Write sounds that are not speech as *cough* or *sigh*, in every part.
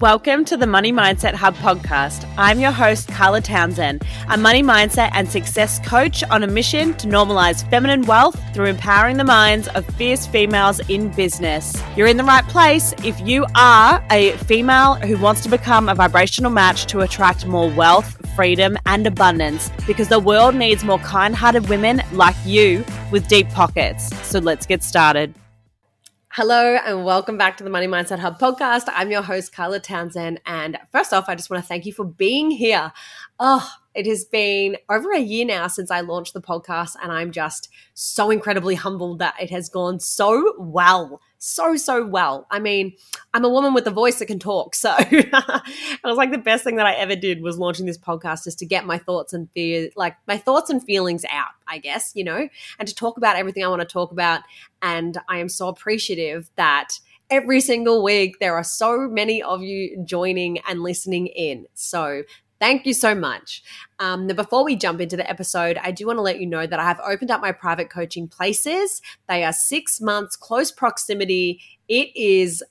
Welcome to the Money Mindset Hub podcast. I'm your host, Carla Townsend, a money mindset and success coach on a mission to normalize feminine wealth through empowering the minds of fierce females in business. You're in the right place if you are a female who wants to become a vibrational match to attract more wealth, freedom, and abundance because the world needs more kind hearted women like you with deep pockets. So let's get started. Hello and welcome back to the Money Mindset Hub podcast. I'm your host, Carla Townsend. And first off, I just want to thank you for being here. Oh, it has been over a year now since I launched the podcast, and I'm just so incredibly humbled that it has gone so well. So, so well. I mean, I'm a woman with a voice that can talk. So *laughs* it was like the best thing that I ever did was launching this podcast just to get my thoughts and fears, like my thoughts and feelings out, I guess, you know, and to talk about everything I want to talk about. And I am so appreciative that every single week there are so many of you joining and listening in. So Thank you so much. Um, now, before we jump into the episode, I do want to let you know that I have opened up my private coaching places. They are six months, close proximity. It is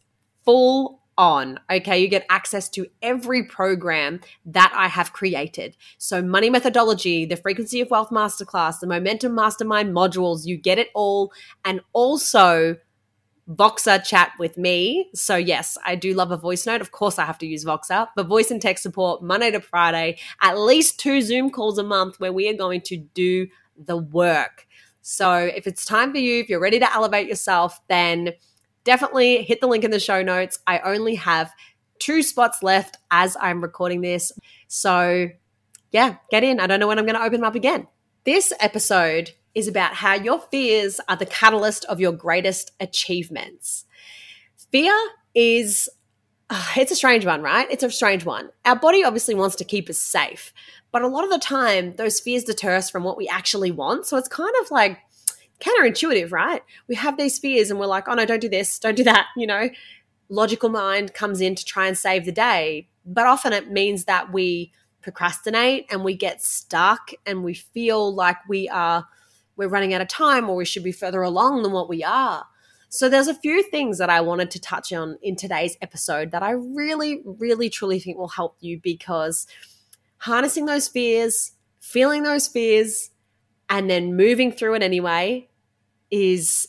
full on. Okay, you get access to every program that I have created. So, money methodology, the frequency of wealth masterclass, the momentum mastermind modules, you get it all. And also, Voxer chat with me. So, yes, I do love a voice note. Of course, I have to use Voxer, but voice and text support Monday to Friday, at least two Zoom calls a month where we are going to do the work. So, if it's time for you, if you're ready to elevate yourself, then definitely hit the link in the show notes. I only have two spots left as I'm recording this. So, yeah, get in. I don't know when I'm going to open them up again. This episode is about how your fears are the catalyst of your greatest achievements. Fear is uh, it's a strange one, right? It's a strange one. Our body obviously wants to keep us safe, but a lot of the time those fears deter us from what we actually want. So it's kind of like counterintuitive, right? We have these fears and we're like, "Oh no, don't do this, don't do that," you know. Logical mind comes in to try and save the day, but often it means that we procrastinate and we get stuck and we feel like we are we're running out of time or we should be further along than what we are. So there's a few things that I wanted to touch on in today's episode that I really, really, truly think will help you because harnessing those fears, feeling those fears, and then moving through it anyway is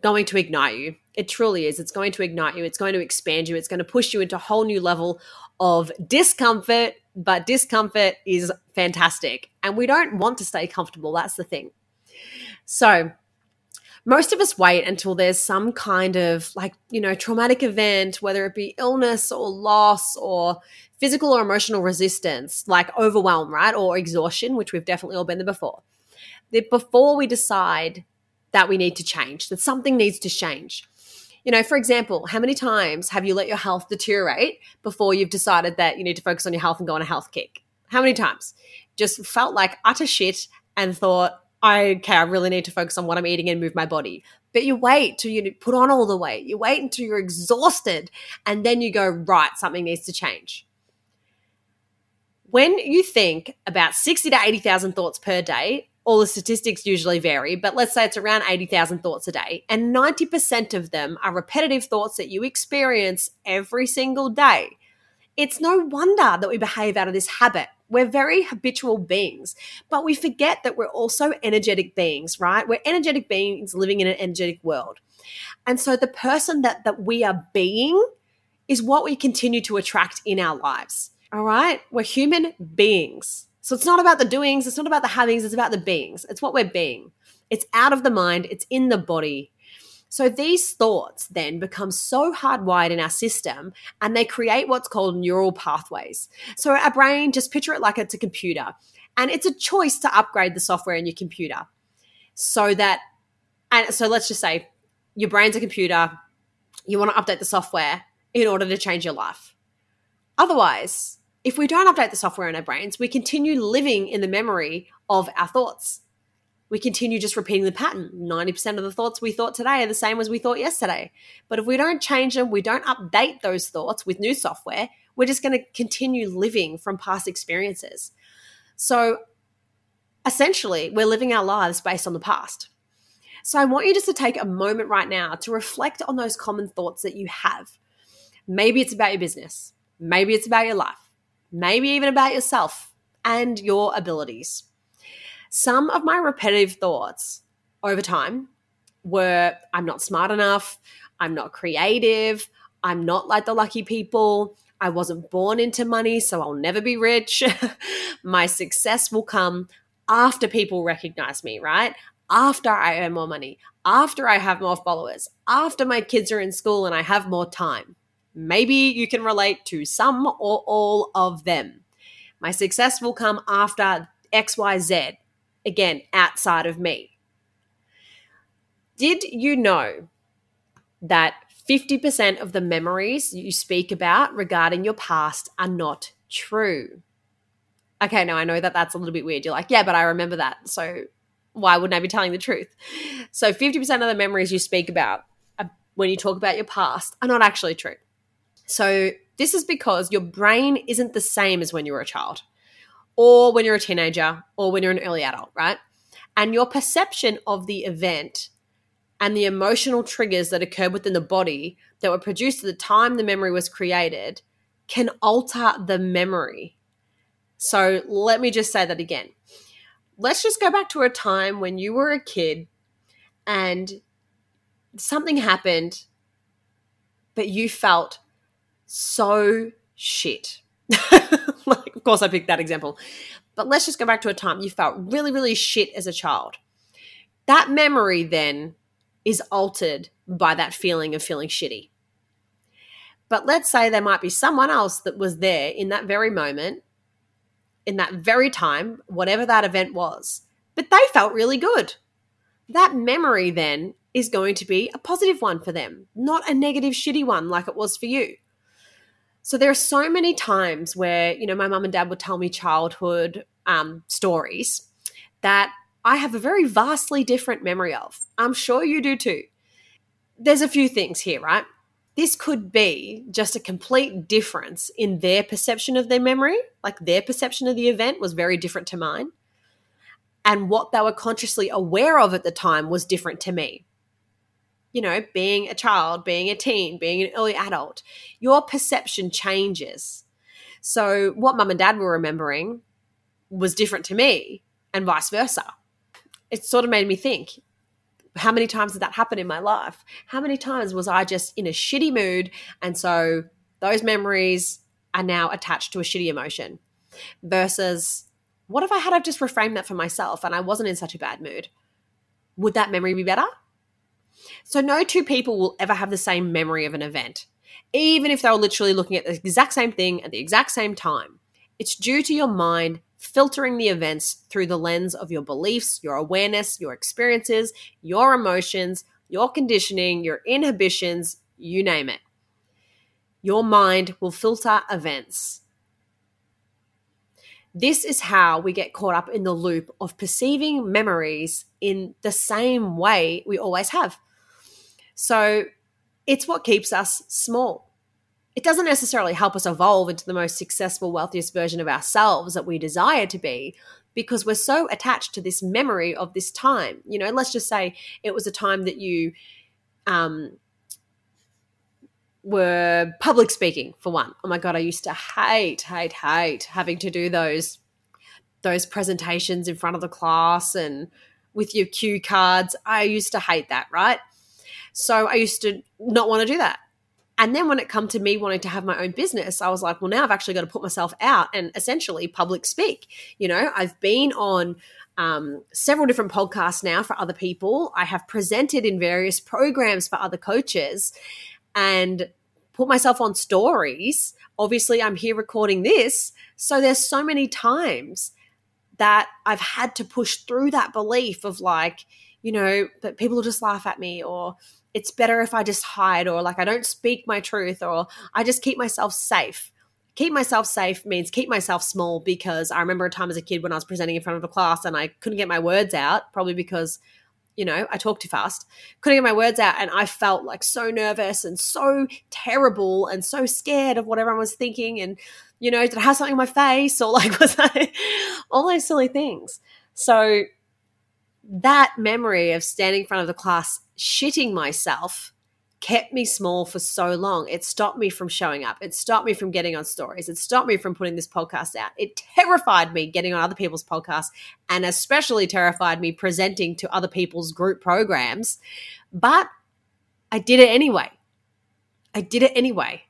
going to ignite you. It truly is. It's going to ignite you. It's going to expand you. It's going to push you into a whole new level of discomfort, but discomfort is fantastic. And we don't want to stay comfortable. That's the thing. So, most of us wait until there's some kind of like, you know, traumatic event, whether it be illness or loss or physical or emotional resistance, like overwhelm, right? Or exhaustion, which we've definitely all been there before. That before we decide that we need to change, that something needs to change. You know, for example, how many times have you let your health deteriorate before you've decided that you need to focus on your health and go on a health kick? How many times? Just felt like utter shit and thought, I okay, I really need to focus on what I'm eating and move my body. But you wait till you put on all the weight. You wait until you're exhausted, and then you go, right, something needs to change. When you think about 60 to 80,000 thoughts per day, all the statistics usually vary, but let's say it's around 80,000 thoughts a day, and 90% of them are repetitive thoughts that you experience every single day. It's no wonder that we behave out of this habit we're very habitual beings, but we forget that we're also energetic beings, right? We're energetic beings living in an energetic world. And so the person that, that we are being is what we continue to attract in our lives. All right? We're human beings. So it's not about the doings, it's not about the havings, it's about the beings. It's what we're being. It's out of the mind, it's in the body, so these thoughts then become so hardwired in our system and they create what's called neural pathways. So our brain, just picture it like it's a computer and it's a choice to upgrade the software in your computer so that, and so let's just say your brain's a computer, you want to update the software in order to change your life. Otherwise, if we don't update the software in our brains, we continue living in the memory of our thoughts we continue just repeating the pattern. 90% of the thoughts we thought today are the same as we thought yesterday. But if we don't change them, we don't update those thoughts with new software, we're just going to continue living from past experiences. So essentially, we're living our lives based on the past. So I want you just to take a moment right now to reflect on those common thoughts that you have. Maybe it's about your business. Maybe it's about your life, maybe even about yourself and your abilities. Some of my repetitive thoughts over time were I'm not smart enough, I'm not creative, I'm not like the lucky people, I wasn't born into money, so I'll never be rich. *laughs* my success will come after people recognize me, right? After I earn more money, after I have more followers, after my kids are in school and I have more time. Maybe you can relate to some or all of them. My success will come after XYZ, again, outside of me. Did you know that 50% of the memories you speak about regarding your past are not true? Okay, now I know that that's a little bit weird. You're like, yeah, but I remember that. So why wouldn't I be telling the truth? So 50% of the memories you speak about uh, when you talk about your past are not actually true. So this is because your brain isn't the same as when you were a child or when you're a teenager or when you're an early adult, right? And your perception of the event and the emotional triggers that occurred within the body that were produced at the time the memory was created can alter the memory. So let me just say that again. Let's just go back to a time when you were a kid and something happened, but you felt so shit. *laughs* like, of course, I picked that example. But let's just go back to a time you felt really, really shit as a child. That memory then is altered by that feeling of feeling shitty. But let's say there might be someone else that was there in that very moment, in that very time, whatever that event was, but they felt really good. That memory then is going to be a positive one for them, not a negative, shitty one like it was for you. So there are so many times where, you know, my mum and dad would tell me childhood um, stories that I have a very vastly different memory of. I'm sure you do too. There's a few things here, right? This could be just a complete difference in their perception of their memory, like their perception of the event was very different to mine. And what they were consciously aware of at the time was different to me. You know, being a child, being a teen, being an early adult, your perception changes. So, what mum and dad were remembering was different to me, and vice versa it sort of made me think how many times did that happen in my life? How many times was I just in a shitty mood? And so those memories are now attached to a shitty emotion versus what if I had have just reframed that for myself and I wasn't in such a bad mood? Would that memory be better? So, no two people will ever have the same memory of an event, even if they were literally looking at the exact same thing at the exact same time. It's due to your mind filtering the events through the lens of your beliefs, your awareness, your experiences, your emotions, your conditioning, your inhibitions, you name it. Your mind will filter events. This is how we get caught up in the loop of perceiving memories in the same way we always have. So it's what keeps us small it doesn't necessarily help us evolve into the most successful, wealthiest version of ourselves that we desire to be because we're so attached to this memory of this time. You know, let's just say it was a time that you um, were public speaking for one. Oh my god, I used to hate, hate, hate having to do those those presentations in front of the class and with your cue cards. I used to hate that, right? So I used to not want to do that. And then when it come to me wanting to have my own business, I was like, well, now I've actually got to put myself out and essentially public speak. You know, I've been on um, several different podcasts now for other people. I have presented in various programs for other coaches and put myself on stories. Obviously, I'm here recording this. So there's so many times that I've had to push through that belief of like, you know, that people will just laugh at me or, it's better if I just hide or like I don't speak my truth or I just keep myself safe. Keep myself safe means keep myself small because I remember a time as a kid when I was presenting in front of a class and I couldn't get my words out, probably because, you know, I talk too fast. Couldn't get my words out and I felt like so nervous and so terrible and so scared of what everyone was thinking and, you know, did I have something on my face or *laughs* like was I all those silly things. So that memory of standing in front of the class shitting myself kept me small for so long. It stopped me from showing up. It stopped me from getting on stories. It stopped me from putting this podcast out. It terrified me getting on other people's podcasts and especially terrified me presenting to other people's group programs. But I did it anyway. I did it anyway.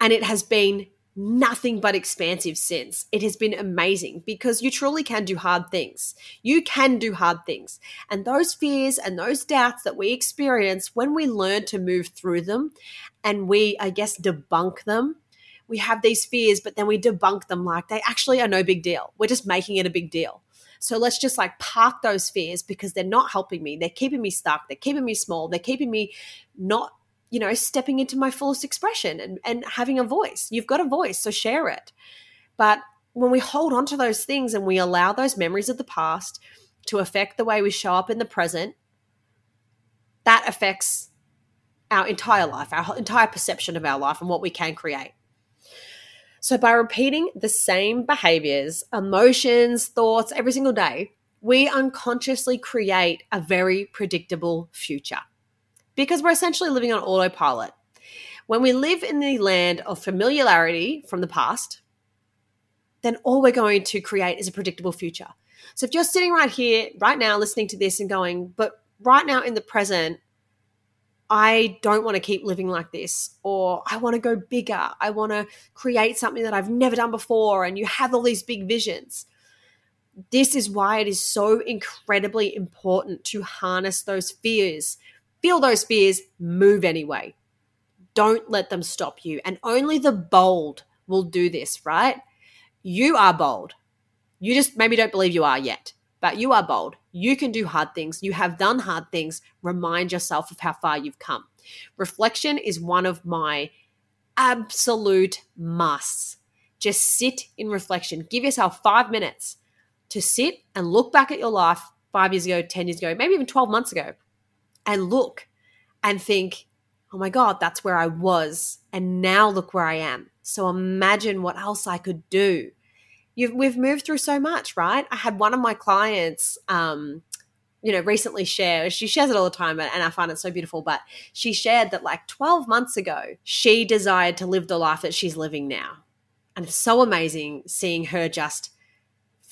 And it has been nothing but expansive since. It has been amazing because you truly can do hard things. You can do hard things. And those fears and those doubts that we experience when we learn to move through them and we, I guess, debunk them. We have these fears, but then we debunk them like they actually are no big deal. We're just making it a big deal. So let's just like park those fears because they're not helping me. They're keeping me stuck. They're keeping me small. They're keeping me not you know, stepping into my fullest expression and, and having a voice. You've got a voice, so share it. But when we hold on to those things and we allow those memories of the past to affect the way we show up in the present, that affects our entire life, our entire perception of our life and what we can create. So, by repeating the same behaviors, emotions, thoughts every single day, we unconsciously create a very predictable future because we're essentially living on autopilot. When we live in the land of familiarity from the past, then all we're going to create is a predictable future. So if you're sitting right here, right now, listening to this and going, but right now in the present, I don't want to keep living like this, or I want to go bigger. I want to create something that I've never done before, and you have all these big visions. This is why it is so incredibly important to harness those fears feel those fears, move anyway. Don't let them stop you. And only the bold will do this, right? You are bold. You just maybe don't believe you are yet, but you are bold. You can do hard things. You have done hard things. Remind yourself of how far you've come. Reflection is one of my absolute musts. Just sit in reflection. Give yourself five minutes to sit and look back at your life five years ago, 10 years ago, maybe even 12 months ago and look and think, oh my God, that's where I was. And now look where I am. So imagine what else I could do. You've, we've moved through so much, right? I had one of my clients, um, you know, recently share, she shares it all the time and I find it so beautiful, but she shared that like 12 months ago, she desired to live the life that she's living now. And it's so amazing seeing her just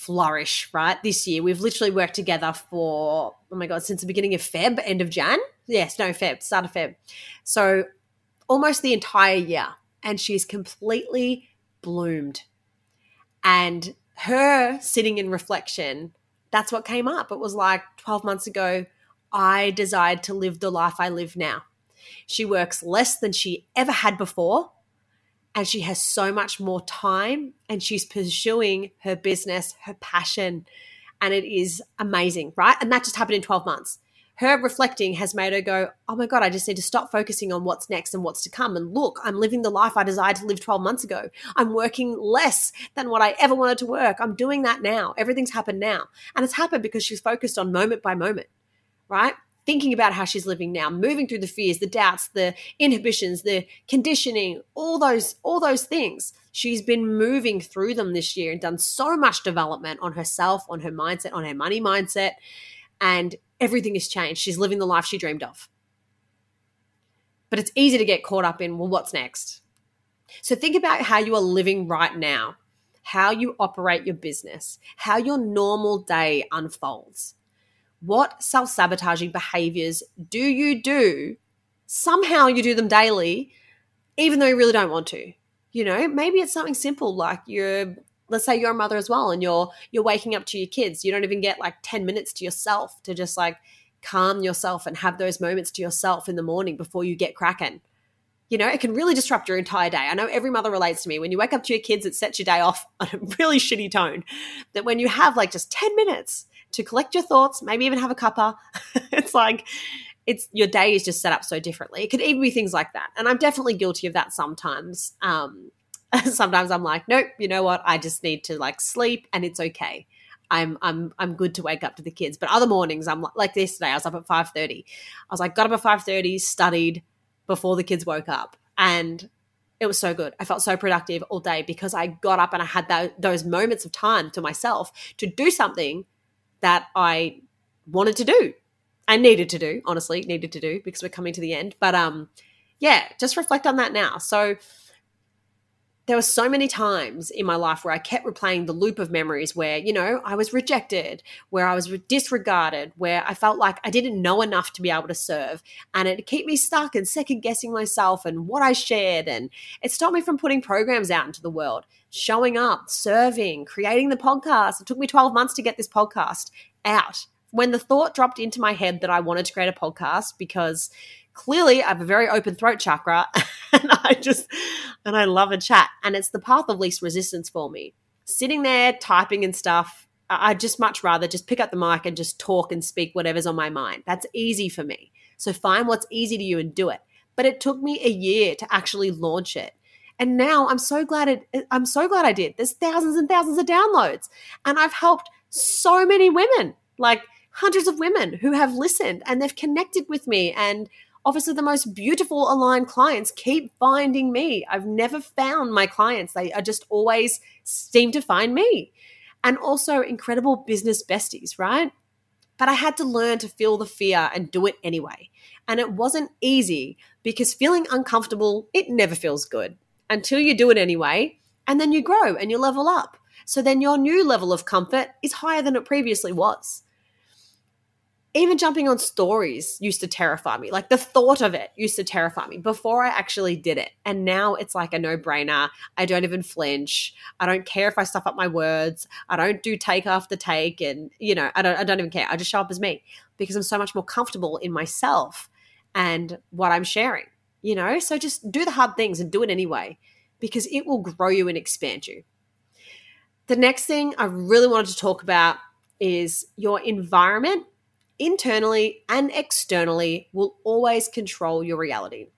flourish, right? This year, we've literally worked together for, oh my God, since the beginning of Feb, end of Jan. Yes, no, Feb, start of Feb. So almost the entire year. And she's completely bloomed. And her sitting in reflection, that's what came up. It was like 12 months ago, I desired to live the life I live now. She works less than she ever had before and she has so much more time and she's pursuing her business, her passion, and it is amazing, right? And that just happened in 12 months. Her reflecting has made her go, Oh my God, I just need to stop focusing on what's next and what's to come. And look, I'm living the life I desired to live 12 months ago. I'm working less than what I ever wanted to work. I'm doing that now. Everything's happened now. And it's happened because she's focused on moment by moment, right? Thinking about how she's living now moving through the fears the doubts the inhibitions the conditioning all those all those things. She's been moving through them this year and done so much development on herself on her mindset on her money mindset and everything has changed. She's living the life she dreamed of. But it's easy to get caught up in well what's next? So think about how you are living right now how you operate your business how your normal day unfolds what self sabotaging behaviors do you do? Somehow you do them daily, even though you really don't want to. You know, maybe it's something simple like you're let's say you're a mother as well and you're you're waking up to your kids. You don't even get like 10 minutes to yourself to just like calm yourself and have those moments to yourself in the morning before you get cracking. You know, it can really disrupt your entire day. I know every mother relates to me. When you wake up to your kids, it sets your day off *laughs* on a really shitty tone. That when you have like just 10 minutes to collect your thoughts, maybe even have a cuppa. *laughs* it's like it's your day is just set up so differently. It could even be things like that. And I'm definitely guilty of that sometimes. Um, *laughs* sometimes I'm like, nope, you know what? I just need to like sleep and it's okay. I'm I'm I'm good to wake up to the kids. But other mornings I'm like, like yesterday, I was up at 5:30. I was like, got up at 5:30, studied before the kids woke up. And it was so good. I felt so productive all day because I got up and I had that, those moments of time to myself to do something that I wanted to do. I needed to do, honestly, needed to do because we're coming to the end. But um, yeah, just reflect on that now. So there were so many times in my life where I kept replaying the loop of memories where, you know, I was rejected, where I was disregarded, where I felt like I didn't know enough to be able to serve. And it kept me stuck and second guessing myself and what I shared. And it stopped me from putting programs out into the world, showing up, serving, creating the podcast. It took me 12 months to get this podcast out. When the thought dropped into my head that I wanted to create a podcast because clearly I have a very open throat chakra *laughs* and I just and I love a chat and it's the path of least resistance for me. Sitting there typing and stuff, I'd just much rather just pick up the mic and just talk and speak whatever's on my mind. That's easy for me. So find what's easy to you and do it. But it took me a year to actually launch it. And now I'm so glad it I'm so glad I did. There's thousands and thousands of downloads and I've helped so many women, like hundreds of women who have listened and they've connected with me and obviously the most beautiful aligned clients keep finding me. I've never found my clients. They are just always seem to find me. And also incredible business besties, right? But I had to learn to feel the fear and do it anyway. And it wasn't easy because feeling uncomfortable, it never feels good until you do it anyway. And then you grow and you level up. So then your new level of comfort is higher than it previously was even jumping on stories used to terrify me. Like the thought of it used to terrify me before I actually did it. And now it's like a no brainer. I don't even flinch. I don't care if I stuff up my words. I don't do take after take. And, you know, I don't, I don't even care. I just show up as me because I'm so much more comfortable in myself and what I'm sharing, you know? So just do the hard things and do it anyway because it will grow you and expand you. The next thing I really wanted to talk about is your environment internally and externally will always control your reality.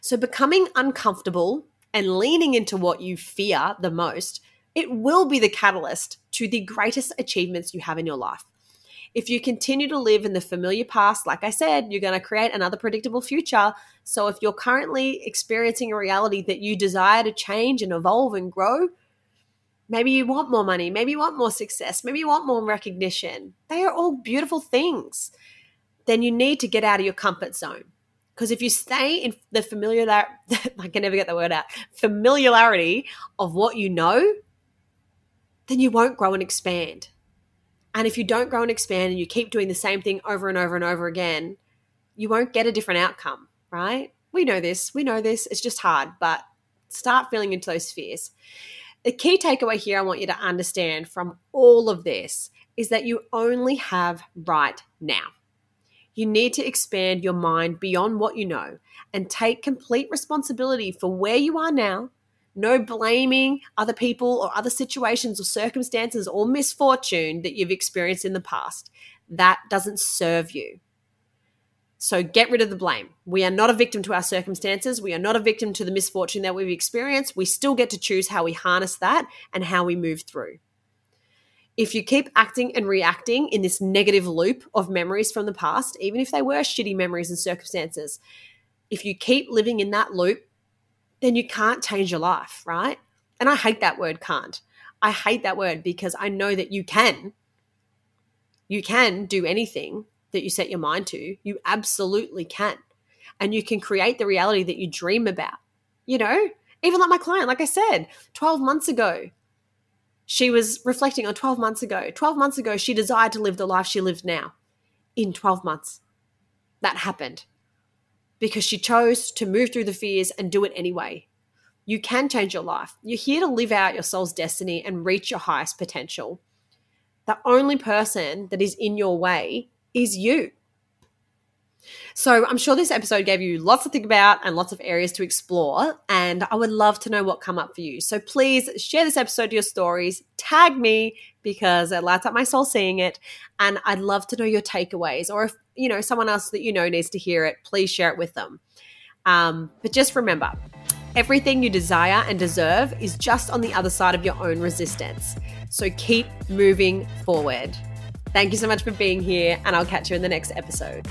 So, becoming uncomfortable and leaning into what you fear the most, it will be the catalyst to the greatest achievements you have in your life. If you continue to live in the familiar past, like I said, you're going to create another predictable future. So, if you're currently experiencing a reality that you desire to change and evolve and grow, Maybe you want more money. Maybe you want more success. Maybe you want more recognition. They are all beautiful things. Then you need to get out of your comfort zone. Because if you stay in the familiar, *laughs* I can never get the word out, familiarity of what you know, then you won't grow and expand. And if you don't grow and expand and you keep doing the same thing over and over and over again, you won't get a different outcome, right? We know this. We know this. It's just hard, but start feeling into those fears. The key takeaway here I want you to understand from all of this is that you only have right now. You need to expand your mind beyond what you know and take complete responsibility for where you are now. No blaming other people or other situations or circumstances or misfortune that you've experienced in the past. That doesn't serve you. So get rid of the blame. We are not a victim to our circumstances. We are not a victim to the misfortune that we've experienced. We still get to choose how we harness that and how we move through. If you keep acting and reacting in this negative loop of memories from the past, even if they were shitty memories and circumstances, if you keep living in that loop, then you can't change your life, right? And I hate that word can't. I hate that word because I know that you can. You can do anything that you set your mind to, you absolutely can. And you can create the reality that you dream about. You know, even like my client, like I said, 12 months ago, she was reflecting on 12 months ago. 12 months ago, she desired to live the life she lived now in 12 months. That happened because she chose to move through the fears and do it anyway. You can change your life. You're here to live out your soul's destiny and reach your highest potential. The only person that is in your way is you. So I'm sure this episode gave you lots to think about and lots of areas to explore. And I would love to know what come up for you. So please share this episode to your stories, tag me because it lights up my soul seeing it. And I'd love to know your takeaways. Or if you know someone else that you know needs to hear it, please share it with them. Um, but just remember, everything you desire and deserve is just on the other side of your own resistance. So keep moving forward. Thank you so much for being here, and I'll catch you in the next episode.